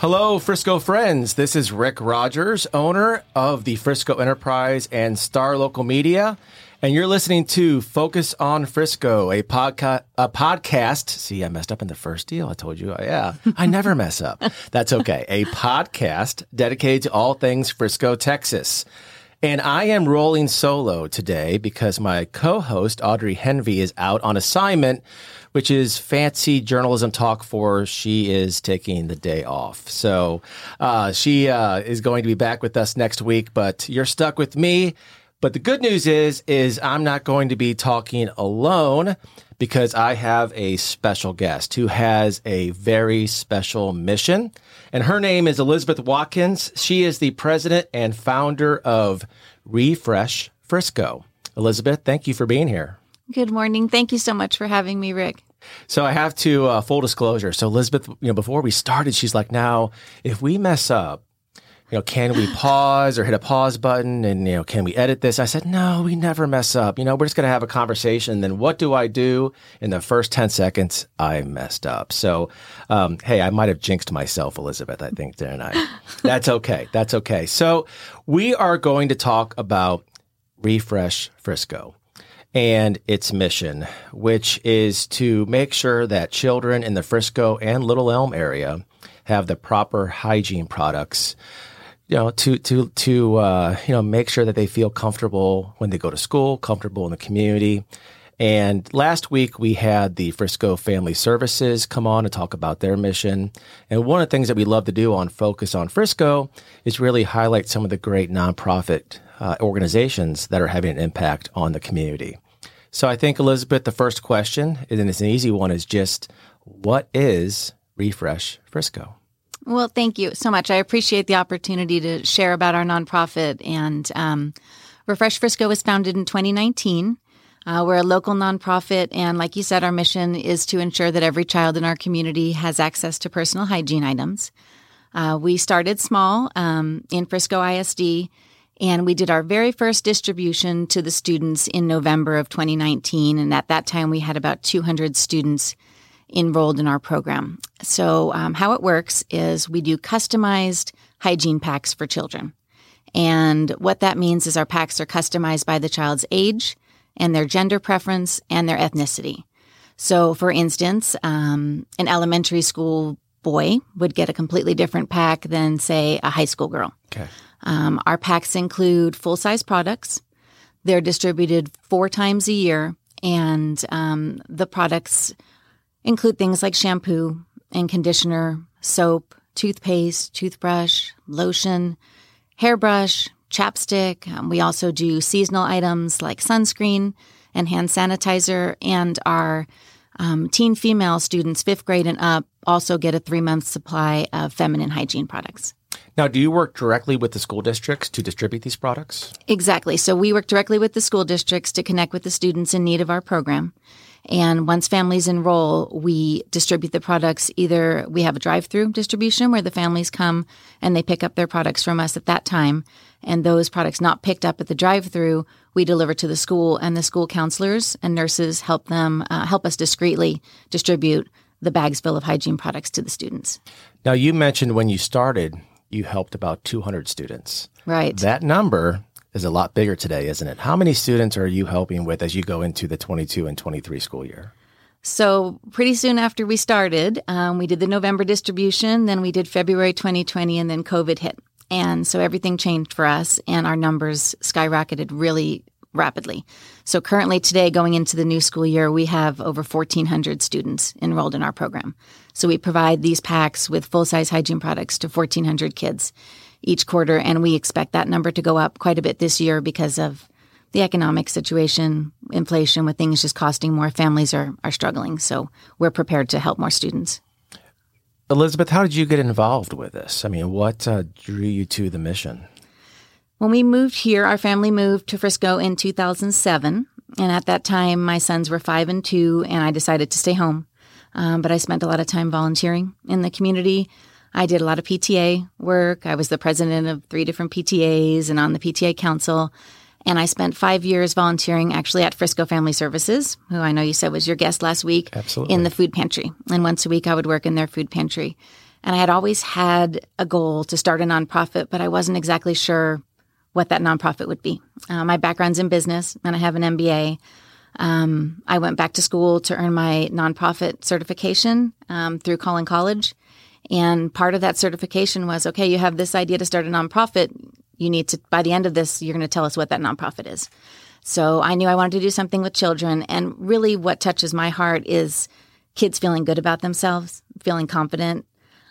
Hello, Frisco friends. This is Rick Rogers, owner of the Frisco Enterprise and Star Local Media, and you're listening to Focus on Frisco, a podcast. A podcast. See, I messed up in the first deal. I told you. Yeah, I never mess up. That's okay. A podcast dedicated to all things Frisco, Texas. And I am rolling solo today because my co-host Audrey Henvey is out on assignment which is fancy journalism talk for she is taking the day off. So uh, she uh, is going to be back with us next week, but you're stuck with me. But the good news is, is I'm not going to be talking alone because I have a special guest who has a very special mission. And her name is Elizabeth Watkins. She is the president and founder of Refresh Frisco. Elizabeth, thank you for being here. Good morning. Thank you so much for having me, Rick. So I have to uh, full disclosure. So Elizabeth, you know, before we started, she's like, "Now, if we mess up, you know, can we pause or hit a pause button and, you know, can we edit this? I said, no, we never mess up. You know, we're just going to have a conversation. Then what do I do? In the first 10 seconds, I messed up. So, um, hey, I might have jinxed myself, Elizabeth, I think, didn't I? That's okay. That's okay. So we are going to talk about Refresh Frisco and its mission, which is to make sure that children in the Frisco and Little Elm area have the proper hygiene products you know, to to to uh, you know make sure that they feel comfortable when they go to school, comfortable in the community. And last week we had the Frisco Family Services come on to talk about their mission. And one of the things that we love to do on Focus on Frisco is really highlight some of the great nonprofit uh, organizations that are having an impact on the community. So I think Elizabeth, the first question, and it's an easy one, is just what is Refresh Frisco? Well, thank you so much. I appreciate the opportunity to share about our nonprofit. And um, Refresh Frisco was founded in 2019. Uh, we're a local nonprofit, and like you said, our mission is to ensure that every child in our community has access to personal hygiene items. Uh, we started small um, in Frisco ISD, and we did our very first distribution to the students in November of 2019. And at that time, we had about 200 students enrolled in our program. So, um, how it works is we do customized hygiene packs for children. And what that means is our packs are customized by the child's age and their gender preference and their ethnicity. So, for instance, um, an elementary school boy would get a completely different pack than, say, a high school girl. Okay. Um, our packs include full size products. They're distributed four times a year, and um, the products include things like shampoo and conditioner, soap, toothpaste, toothbrush, lotion, hairbrush, chapstick. Um, we also do seasonal items like sunscreen and hand sanitizer. And our um, teen female students, fifth grade and up, also get a three month supply of feminine hygiene products. Now, do you work directly with the school districts to distribute these products? Exactly. So we work directly with the school districts to connect with the students in need of our program. And once families enroll, we distribute the products. Either we have a drive through distribution where the families come and they pick up their products from us at that time. And those products not picked up at the drive through, we deliver to the school and the school counselors and nurses help them, uh, help us discreetly distribute the bags full of hygiene products to the students. Now, you mentioned when you started, you helped about 200 students. Right. That number is a lot bigger today, isn't it? How many students are you helping with as you go into the 22 and 23 school year? So, pretty soon after we started, um, we did the November distribution, then we did February 2020, and then COVID hit. And so everything changed for us, and our numbers skyrocketed really rapidly. So, currently, today, going into the new school year, we have over 1,400 students enrolled in our program. So, we provide these packs with full size hygiene products to 1,400 kids each quarter. And we expect that number to go up quite a bit this year because of the economic situation, inflation, with things just costing more, families are, are struggling. So we're prepared to help more students. Elizabeth, how did you get involved with this? I mean, what uh, drew you to the mission? When we moved here, our family moved to Frisco in 2007. And at that time, my sons were five and two, and I decided to stay home. Um, but I spent a lot of time volunteering in the community. I did a lot of PTA work. I was the president of three different PTAs and on the PTA council. And I spent five years volunteering actually at Frisco Family Services, who I know you said was your guest last week, Absolutely. in the food pantry. And once a week, I would work in their food pantry. And I had always had a goal to start a nonprofit, but I wasn't exactly sure what that nonprofit would be. Uh, my background's in business, and I have an MBA. Um, I went back to school to earn my nonprofit certification um, through Collin College. And part of that certification was okay, you have this idea to start a nonprofit you need to, by the end of this, you're going to tell us what that nonprofit is. So I knew I wanted to do something with children. And really, what touches my heart is kids feeling good about themselves, feeling confident.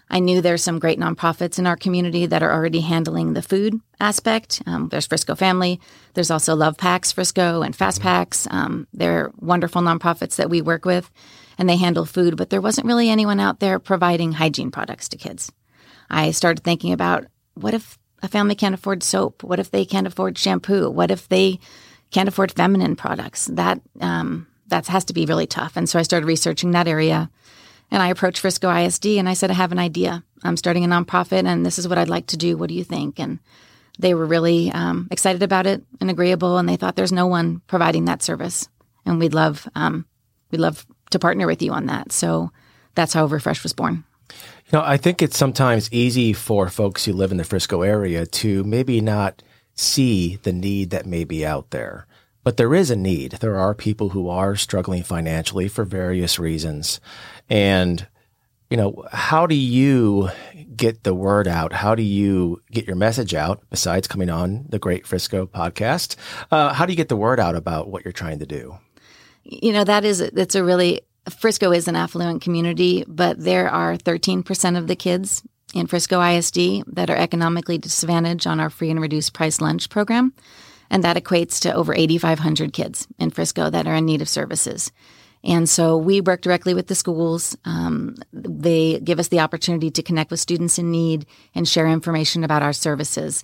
I knew there's some great nonprofits in our community that are already handling the food aspect. Um, there's Frisco Family. There's also Love Packs Frisco and Fast Packs. Um, they're wonderful nonprofits that we work with, and they handle food. But there wasn't really anyone out there providing hygiene products to kids. I started thinking about what if a family can't afford soap? What if they can't afford shampoo? What if they can't afford feminine products? That um, that has to be really tough. And so I started researching that area. And I approached Frisco ISD and I said, I have an idea. I'm starting a nonprofit and this is what I'd like to do. What do you think? And they were really um, excited about it and agreeable. And they thought there's no one providing that service. And we'd love, um, we'd love to partner with you on that. So that's how Refresh was born. You know, I think it's sometimes easy for folks who live in the Frisco area to maybe not see the need that may be out there. But there is a need. There are people who are struggling financially for various reasons. And, you know, how do you get the word out? How do you get your message out besides coming on the Great Frisco podcast? Uh, how do you get the word out about what you're trying to do? You know, that is, it's a really Frisco is an affluent community, but there are 13% of the kids in Frisco ISD that are economically disadvantaged on our free and reduced price lunch program. And that equates to over 8,500 kids in Frisco that are in need of services. And so we work directly with the schools. Um, they give us the opportunity to connect with students in need and share information about our services.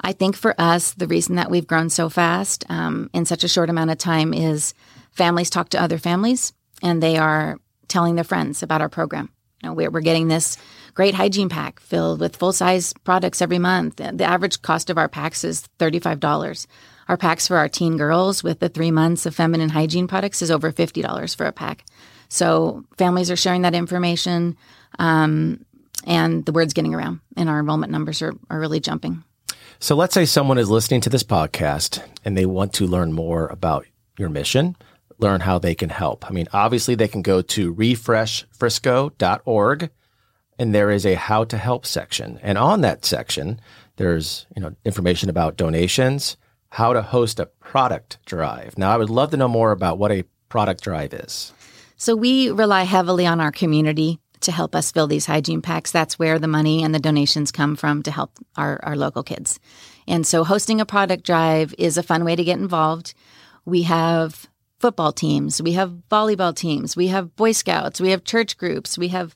I think for us, the reason that we've grown so fast um, in such a short amount of time is families talk to other families and they are telling their friends about our program. You know, we're, we're getting this great hygiene pack filled with full size products every month. The average cost of our packs is $35. Our packs for our teen girls with the three months of feminine hygiene products is over $50 for a pack. So families are sharing that information, um, and the word's getting around, and our enrollment numbers are, are really jumping. So let's say someone is listening to this podcast and they want to learn more about your mission, learn how they can help. I mean, obviously, they can go to refreshfrisco.org and there is a how to help section. And on that section, there's, you know, information about donations, how to host a product drive. Now, I would love to know more about what a product drive is. So we rely heavily on our community to help us fill these hygiene packs. That's where the money and the donations come from to help our, our local kids. And so hosting a product drive is a fun way to get involved. We have football teams, we have volleyball teams, we have Boy Scouts, we have church groups, we have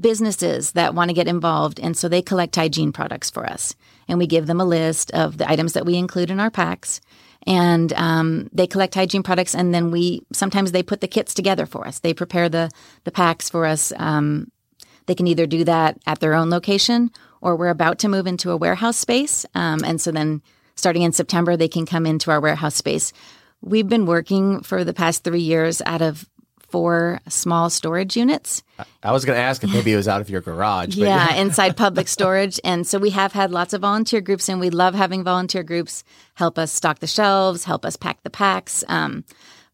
businesses that want to get involved. And so they collect hygiene products for us. And we give them a list of the items that we include in our packs. And um, they collect hygiene products, and then we sometimes they put the kits together for us. They prepare the the packs for us. Um, they can either do that at their own location, or we're about to move into a warehouse space. Um, and so then, starting in September, they can come into our warehouse space. We've been working for the past three years out of four small storage units. I was going to ask if maybe it was out of your garage. yeah, inside public storage. And so we have had lots of volunteer groups, and we love having volunteer groups help us stock the shelves, help us pack the packs. Um,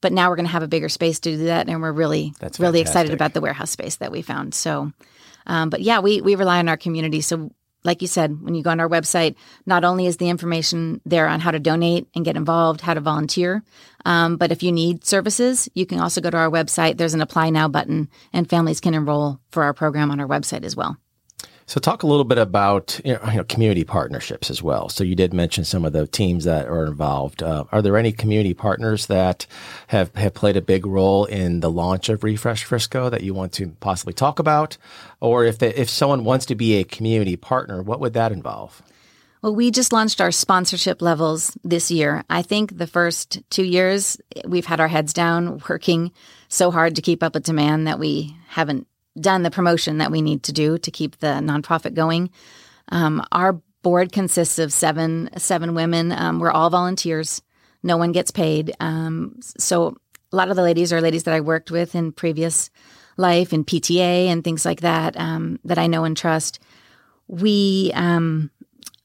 but now we're going to have a bigger space to do that, and we're really, That's really fantastic. excited about the warehouse space that we found. So, um, but yeah, we we rely on our community. So like you said, when you go on our website, not only is the information there on how to donate and get involved, how to volunteer, um, but if you need services, you can also go to our website. There's an apply now button, and families can enroll for our program on our website as well. So, talk a little bit about you know, community partnerships as well. So, you did mention some of the teams that are involved. Uh, are there any community partners that have have played a big role in the launch of Refresh Frisco that you want to possibly talk about, or if they, if someone wants to be a community partner, what would that involve? Well, we just launched our sponsorship levels this year. I think the first two years we've had our heads down, working so hard to keep up with demand that we haven't done the promotion that we need to do to keep the nonprofit going. Um, our board consists of seven seven women. Um, we're all volunteers. No one gets paid. Um, so a lot of the ladies are ladies that I worked with in previous life in PTA and things like that um, that I know and trust. We um,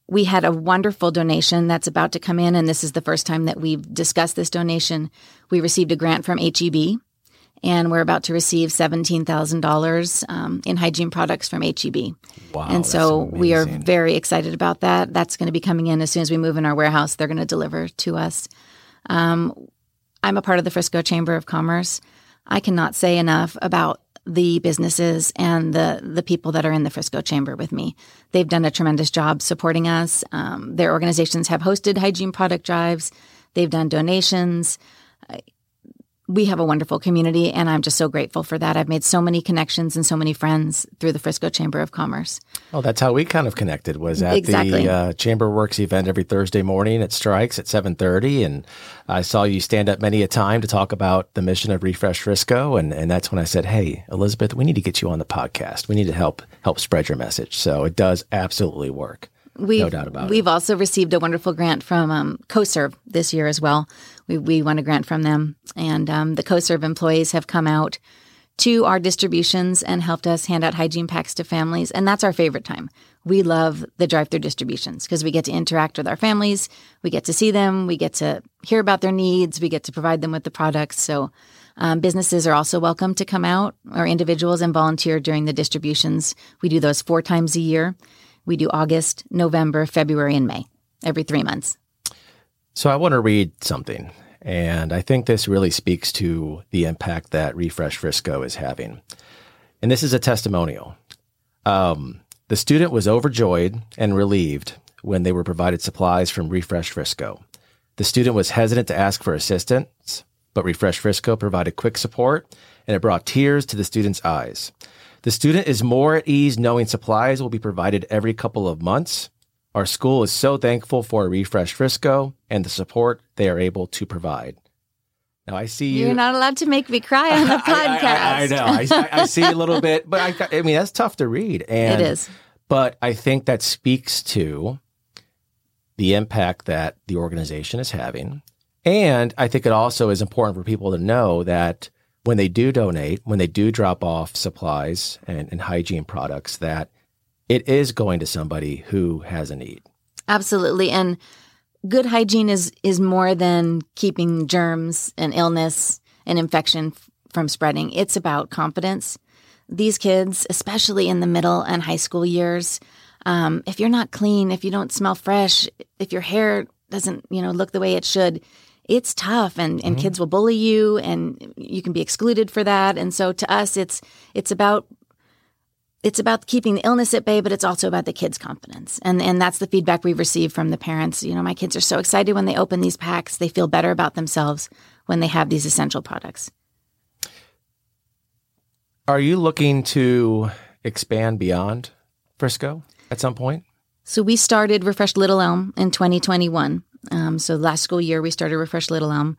we had a wonderful donation that's about to come in, and this is the first time that we've discussed this donation. We received a grant from HEB and we're about to receive $17,000 um, in hygiene products from HEB. Wow. and so we are very excited about that. That's going to be coming in as soon as we move in our warehouse. They're going to deliver to us. Um, I'm a part of the Frisco Chamber of Commerce. I cannot say enough about the businesses and the the people that are in the Frisco Chamber with me. They've done a tremendous job supporting us. Um, their organizations have hosted hygiene product drives. They've done donations we have a wonderful community, and I'm just so grateful for that. I've made so many connections and so many friends through the Frisco Chamber of Commerce. Well, that's how we kind of connected. Was at exactly. the uh, Chamber Works event every Thursday morning at Strikes at 7:30, and I saw you stand up many a time to talk about the mission of Refresh Frisco, and and that's when I said, "Hey, Elizabeth, we need to get you on the podcast. We need to help help spread your message." So it does absolutely work. We've, no doubt about we've it. also received a wonderful grant from um, CoServ this year as well. We, we won a grant from them, and um, the CoServ employees have come out to our distributions and helped us hand out hygiene packs to families. And that's our favorite time. We love the drive through distributions because we get to interact with our families, we get to see them, we get to hear about their needs, we get to provide them with the products. So, um, businesses are also welcome to come out or individuals and volunteer during the distributions. We do those four times a year. We do August, November, February, and May every three months. So I want to read something, and I think this really speaks to the impact that Refresh Frisco is having. And this is a testimonial. Um, the student was overjoyed and relieved when they were provided supplies from Refresh Frisco. The student was hesitant to ask for assistance, but Refresh Frisco provided quick support, and it brought tears to the student's eyes. The student is more at ease knowing supplies will be provided every couple of months. Our school is so thankful for Refresh Frisco and the support they are able to provide. Now I see you. You're not allowed to make me cry on the podcast. I, I, I know. I, I, see a little bit, but I, I mean that's tough to read. And, it is. But I think that speaks to the impact that the organization is having, and I think it also is important for people to know that when they do donate, when they do drop off supplies and, and hygiene products, that it is going to somebody who has a need. Absolutely. And good hygiene is is more than keeping germs and illness and infection f- from spreading. It's about confidence. These kids, especially in the middle and high school years, um, if you're not clean, if you don't smell fresh, if your hair doesn't, you know, look the way it should, it's tough and, and mm-hmm. kids will bully you and you can be excluded for that. And so to us it's it's about it's about keeping the illness at bay, but it's also about the kids' confidence. And and that's the feedback we've received from the parents. You know, my kids are so excited when they open these packs. They feel better about themselves when they have these essential products. Are you looking to expand beyond Frisco at some point? So we started Refresh Little Elm in 2021. Um, so last school year, we started Refresh Little Elm.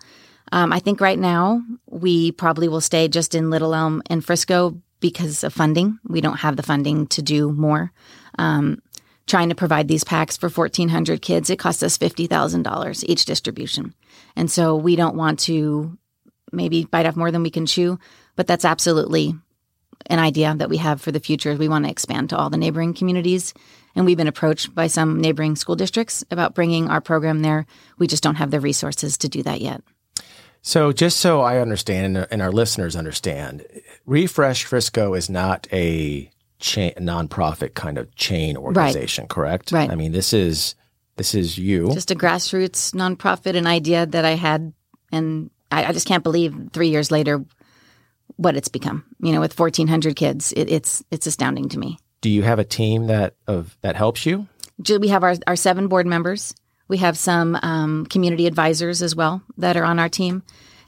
Um, I think right now we probably will stay just in Little Elm and Frisco because of funding. We don't have the funding to do more. Um, trying to provide these packs for 1,400 kids, it costs us $50,000 each distribution. And so we don't want to maybe bite off more than we can chew, but that's absolutely an idea that we have for the future. We want to expand to all the neighboring communities and we've been approached by some neighboring school districts about bringing our program there. We just don't have the resources to do that yet. So, just so I understand and our listeners understand, Refresh Frisco is not a chain, nonprofit kind of chain organization, right. correct? Right. I mean, this is this is you, just a grassroots nonprofit, an idea that I had, and I, I just can't believe three years later what it's become. You know, with fourteen hundred kids, it, it's it's astounding to me. do you have a team that of that helps you? Do we have our, our seven board members. We have some um, community advisors as well that are on our team,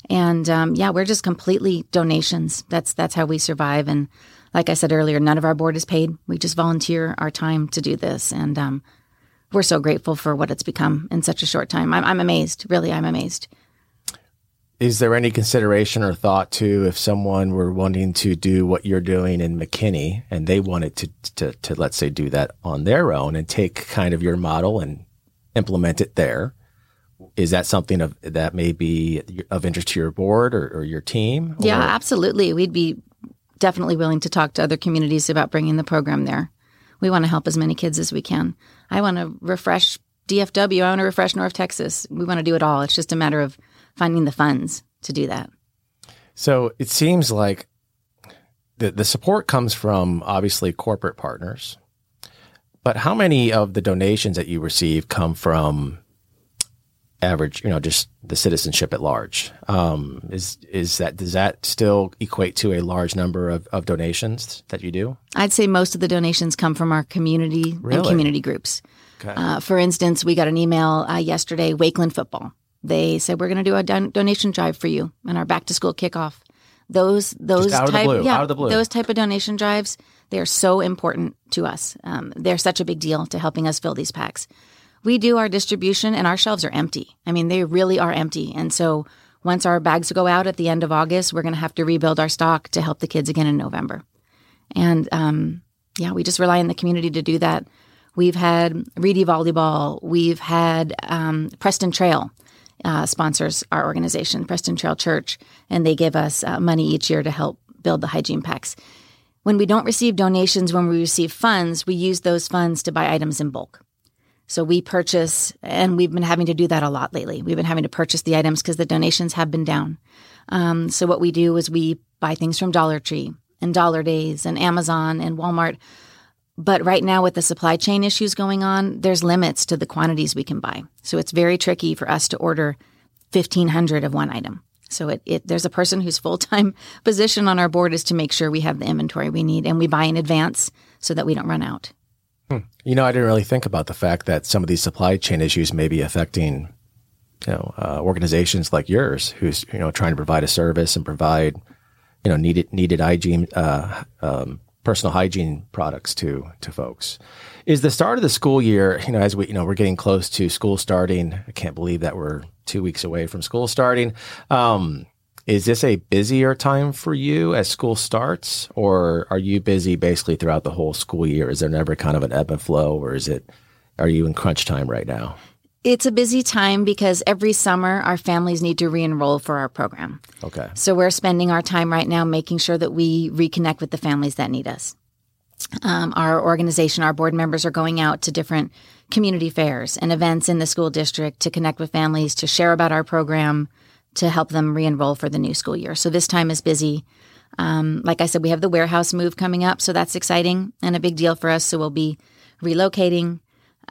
and um, yeah, we're just completely donations. That's that's how we survive. And like I said earlier, none of our board is paid. We just volunteer our time to do this, and um, we're so grateful for what it's become in such a short time. I'm, I'm amazed. Really, I'm amazed. Is there any consideration or thought to if someone were wanting to do what you're doing in McKinney and they wanted to, to, to let's say do that on their own and take kind of your model and implement it there? Is that something of that may be of interest to your board or, or your team? Yeah, absolutely. We'd be definitely willing to talk to other communities about bringing the program there. We want to help as many kids as we can. I want to refresh DFW. I want to refresh North Texas. We want to do it all. It's just a matter of finding the funds to do that. So it seems like the the support comes from obviously corporate partners, but how many of the donations that you receive come from average, you know, just the citizenship at large? Um, is is that does that still equate to a large number of, of donations that you do? I'd say most of the donations come from our community really? and community groups. Okay. Uh, for instance, we got an email uh, yesterday, Wakeland football they said we're going to do a don- donation drive for you and our back to school kickoff. Those those type blue, yeah those type of donation drives they are so important to us. Um, they're such a big deal to helping us fill these packs. We do our distribution and our shelves are empty. I mean they really are empty. And so once our bags go out at the end of August, we're going to have to rebuild our stock to help the kids again in November. And um, yeah, we just rely on the community to do that. We've had Reedy Volleyball. We've had um, Preston Trail uh, sponsors our organization, Preston Trail Church, and they give us uh, money each year to help build the hygiene packs. When we don't receive donations, when we receive funds, we use those funds to buy items in bulk. So we purchase, and we've been having to do that a lot lately. We've been having to purchase the items because the donations have been down. Um, so what we do is we buy things from Dollar Tree and Dollar Days and Amazon and Walmart but right now, with the supply chain issues going on, there's limits to the quantities we can buy. So it's very tricky for us to order 1,500 of one item. So it, it there's a person whose full time position on our board is to make sure we have the inventory we need and we buy in advance so that we don't run out. Hmm. You know, I didn't really think about the fact that some of these supply chain issues may be affecting, you know, uh, organizations like yours, who's you know trying to provide a service and provide, you know, needed needed hygiene uh, um, personal hygiene products to to folks. Is the start of the school year, you know, as we you know we're getting close to school starting. I can't believe that we're two weeks away from school starting. Um, is this a busier time for you as school starts, or are you busy basically throughout the whole school year? Is there never kind of an ebb and flow, or is it? Are you in crunch time right now? It's a busy time because every summer our families need to re enroll for our program. Okay. So we're spending our time right now making sure that we reconnect with the families that need us. Um, our organization, our board members are going out to different community fairs and events in the school district to connect with families, to share about our program, to help them re enroll for the new school year. So this time is busy. Um, like I said, we have the warehouse move coming up, so that's exciting and a big deal for us. So we'll be relocating,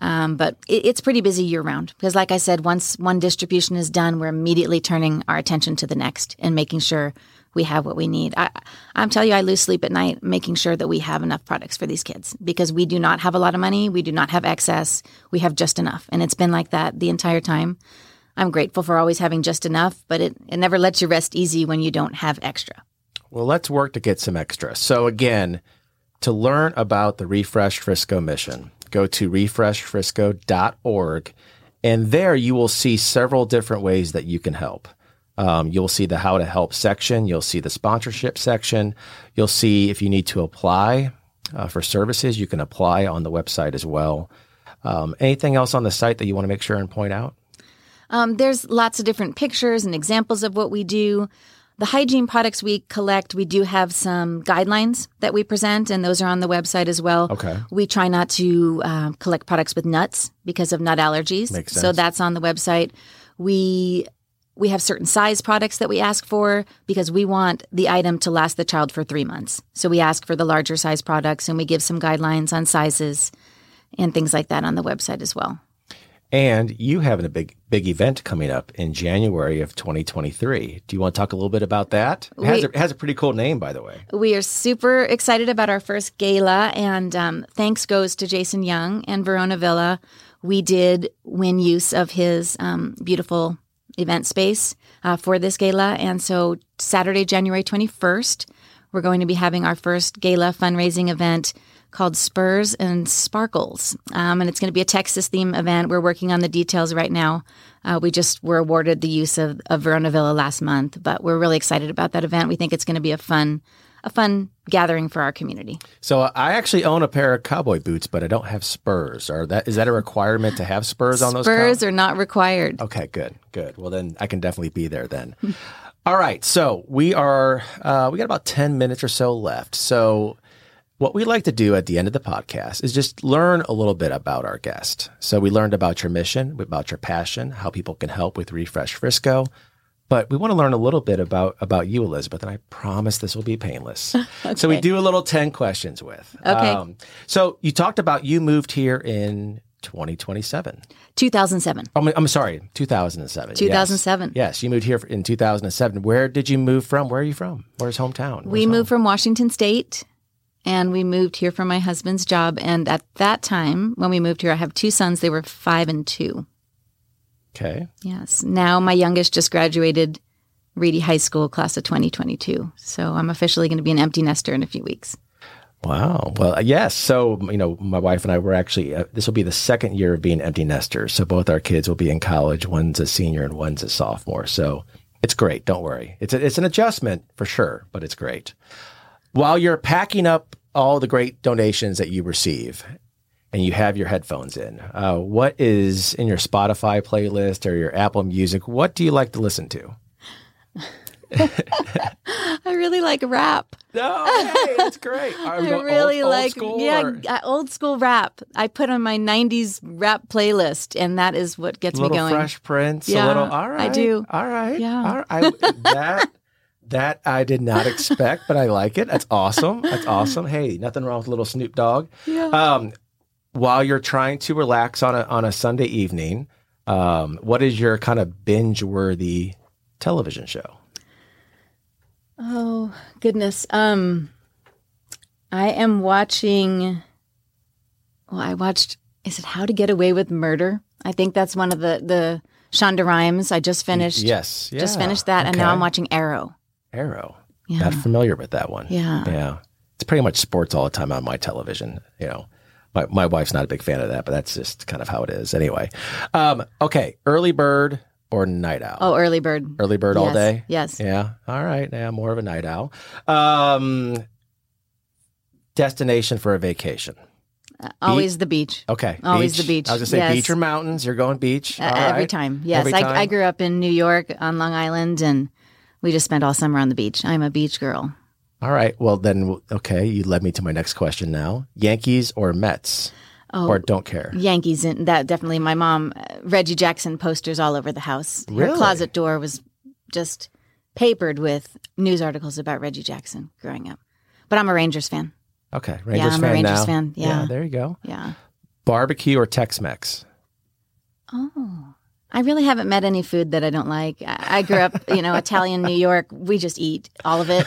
um, but it, it's pretty busy year round because, like I said, once one distribution is done, we're immediately turning our attention to the next and making sure we have what we need. I, I'm telling you, I lose sleep at night making sure that we have enough products for these kids because we do not have a lot of money. We do not have excess. We have just enough. And it's been like that the entire time. I'm grateful for always having just enough, but it, it never lets you rest easy when you don't have extra. Well, let's work to get some extra. So, again, to learn about the Refresh Frisco mission, go to refreshfrisco.org. And there you will see several different ways that you can help. Um, you'll see the how to help section. You'll see the sponsorship section. You'll see if you need to apply uh, for services, you can apply on the website as well. Um, anything else on the site that you want to make sure and point out? Um, there's lots of different pictures and examples of what we do. The hygiene products we collect, we do have some guidelines that we present, and those are on the website as well. Okay. We try not to uh, collect products with nuts because of nut allergies. Makes sense. So that's on the website. We we have certain size products that we ask for because we want the item to last the child for three months. So we ask for the larger size products, and we give some guidelines on sizes and things like that on the website as well. And you having a big, big event coming up in January of 2023. Do you want to talk a little bit about that? It has, We- a, it has a pretty cool name, by the way. We are super excited about our first gala, and um, thanks goes to Jason Young and Verona Villa. We did win use of his um, beautiful event space uh, for this gala, and so Saturday, January twenty first, we're going to be having our first gala fundraising event called Spurs and Sparkles, um, and it's going to be a Texas theme event. We're working on the details right now. Uh, we just were awarded the use of, of Verona Villa last month, but we're really excited about that event. We think it's going to be a fun a fun gathering for our community. So I actually own a pair of cowboy boots, but I don't have spurs. Are that is that a requirement to have spurs on those? Spurs cow- are not required. Okay, good, good. Well, then I can definitely be there then. All right, so we are uh, we got about ten minutes or so left. So what we like to do at the end of the podcast is just learn a little bit about our guest. So we learned about your mission, about your passion, how people can help with Refresh Frisco. But we want to learn a little bit about about you, Elizabeth, and I promise this will be painless. So we do a little ten questions with. Okay. Um, so you talked about you moved here in 2027. 2007. I'm, I'm sorry, 2007. 2007. Yes. you moved here in 2007. Where did you move from? Where are you from? Where's hometown? We Where's moved from Washington State and we moved here for my husband's job. And at that time, when we moved here, I have two sons. They were five and two. Okay. Yes. Now my youngest just graduated Reedy High School class of 2022. So I'm officially going to be an empty nester in a few weeks. Wow. Well, yes. So, you know, my wife and I were actually, uh, this will be the second year of being empty nesters. So both our kids will be in college. One's a senior and one's a sophomore. So it's great. Don't worry. It's, a, it's an adjustment for sure, but it's great. While you're packing up all the great donations that you receive and you have your headphones in, uh, what is in your Spotify playlist or your Apple Music? What do you like to listen to? I really like rap. No, hey, that's great. We I really old, old like yeah, or- old school rap. I put on my 90s rap playlist and that is what gets me going. Fresh Prince, a Yeah, little. All I do. All right, Yeah. all right. I, that that I did not expect, but I like it. That's awesome. That's awesome. Hey, nothing wrong with a little Snoop Dogg. Yeah. Um, while you're trying to relax on a on a Sunday evening, um, what is your kind of binge worthy television show? Oh goodness. Um I am watching well, I watched is it How to Get Away with Murder? I think that's one of the the Shonda Rhimes. I just finished Yes, just finished that and now I'm watching Arrow. Arrow. Yeah. Not familiar with that one. Yeah. Yeah. It's pretty much sports all the time on my television. You know, my, my wife's not a big fan of that, but that's just kind of how it is. Anyway. Um, okay. Early bird or night owl? Oh, Early Bird. Early bird all day? Yes. Yeah. All right. Yeah. More of a night owl. Um, destination for a vacation. Uh, always the beach. Okay. Always the beach, I was going to say yes. beach or mountains. You're going beach. Uh, Every right. time. Yes. Every I, time? I grew up in New York on Long Island and we just spent all summer on the beach. I'm a beach girl. All right. Well, then, okay. You led me to my next question now Yankees or Mets? Oh, Or don't care? Yankees and that definitely my mom uh, Reggie Jackson posters all over the house. Her Really? closet door was just papered with news articles about Reggie Jackson growing up. But I'm a Rangers fan. Okay. Rangers I'm a Rangers now. fan, yeah. There you go. Yeah. Barbecue or Tex Mex? Oh. I really haven't met any food that I don't like. I, grew up, you know, Italian New York. We just eat all of it.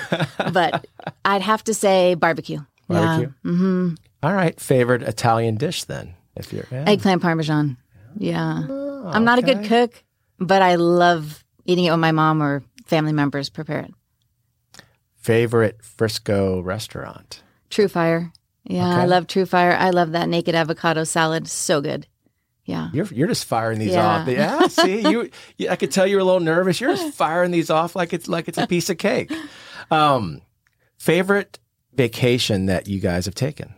But I'd have to say barbecue. Barbecue? Yeah. hmm All right. Favorite Italian dish then? If you're. Eggplant parmesan. Yeah. I'm not a good cook, but I love eating it when my mom or family members prepare it. Favorite Frisco restaurant? True Fire. Yeah, I love True Fire. I love that naked avocado salad. So good. Yeah. You're you're just firing these Yeah. off. Yeah. See, you, you. I could tell you're a little nervous. You're just firing these off like it's like it's a piece of cake. Um, favorite vacation that you guys have taken?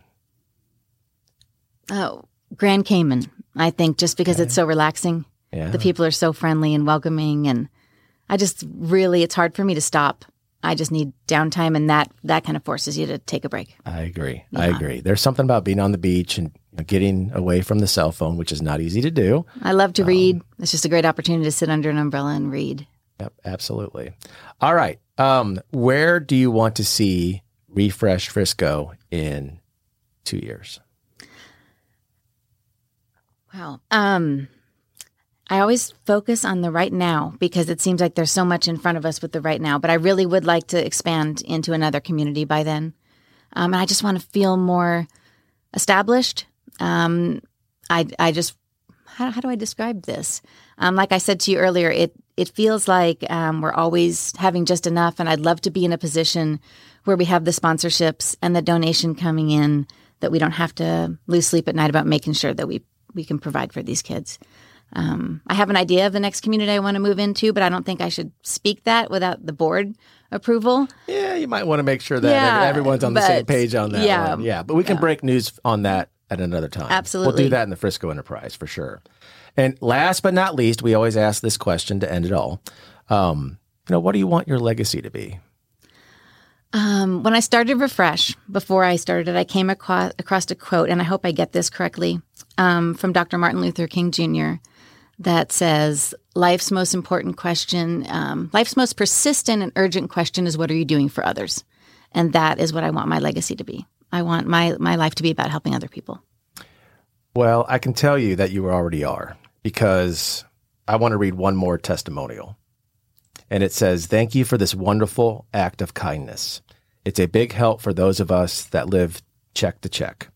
Oh, Grand Cayman. I think just because it's so relaxing. Yeah. The people are so friendly and welcoming and I just really it's hard for me to stop. I just need downtime and that that kind of forces you to take a break. I agree. I agree. There's something about being on the beach and getting away from the cell phone, which is not easy to do. I love to read. It's just a great opportunity to sit under an umbrella and read. Yep, absolutely. All right. Um, where do you want to see Refresh Frisco in two years? Wow. Um I always focus on the right now because it seems like there's so much in front of us with the right now. But I really would like to expand into another community by then. Um, and I just want to feel more established. Um, I, I just, how, how do I describe this? Um, like I said to you earlier, it, it feels like um, we're always having just enough. And I'd love to be in a position where we have the sponsorships and the donation coming in that we don't have to lose sleep at night about making sure that we, we can provide for these kids. Um, I have an idea of the next community I want to move into, but I don't think I should speak that without the board approval. Yeah, you might want to make sure that yeah, everyone's on the same page on that yeah, one. Yeah, but we can yeah. break news on that at another time. Absolutely. We'll do that in the Frisco Enterprise for sure. And last but not least, we always ask this question to end it all. Um, you know, what do you want your legacy to be? Um, when I started Refresh, before I started it, I came across, across a quote, and I hope I get this correctly, um, from Dr. Martin Luther King Jr that says life's most important question, um, life's most persistent and urgent question is what are you doing for others? And that is what I want my legacy to be. I want my, my life to be about helping other people. Well, I can tell you that you already are because I want to read one more testimonial. And it says, Thank you for this wonderful act of kindness. It's a big help for those of us that live check to check.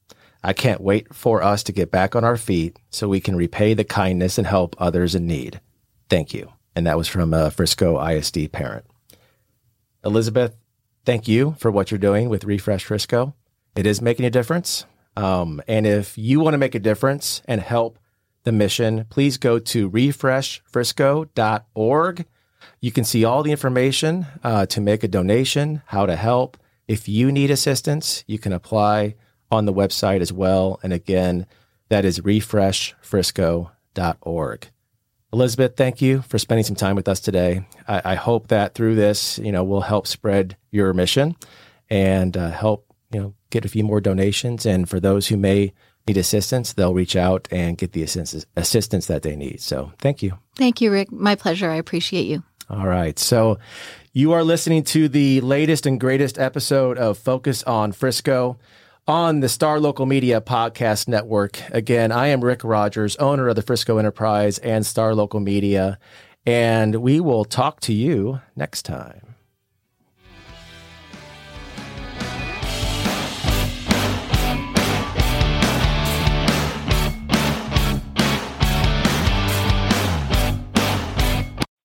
I can't wait for us to get back on our feet so we can repay the kindness and help others in need. Thank you. And that was from a Frisco ISD parent. Elizabeth, thank you for what you're doing with Refresh Frisco. It is making a difference. Um, and if you want to make a difference and help the mission, please go to refreshfrisco.org. You can see all the information uh, to make a donation, how to help. If you need assistance, you can apply on the website as well. And again, that is refreshfrisco.org. Elizabeth, thank you for spending some time with us today. I, I hope that through this, you know, we'll help spread your mission and uh, help, you know, get a few more donations. And for those who may need assistance, they'll reach out and get the assistance, assistance that they need. So thank you. Thank you, Rick. My pleasure. I appreciate you. All right. So you are listening to the latest and greatest episode of Focus on Frisco on the Star Local Media Podcast Network. Again, I am Rick Rogers, owner of the Frisco Enterprise and Star Local Media, and we will talk to you next time.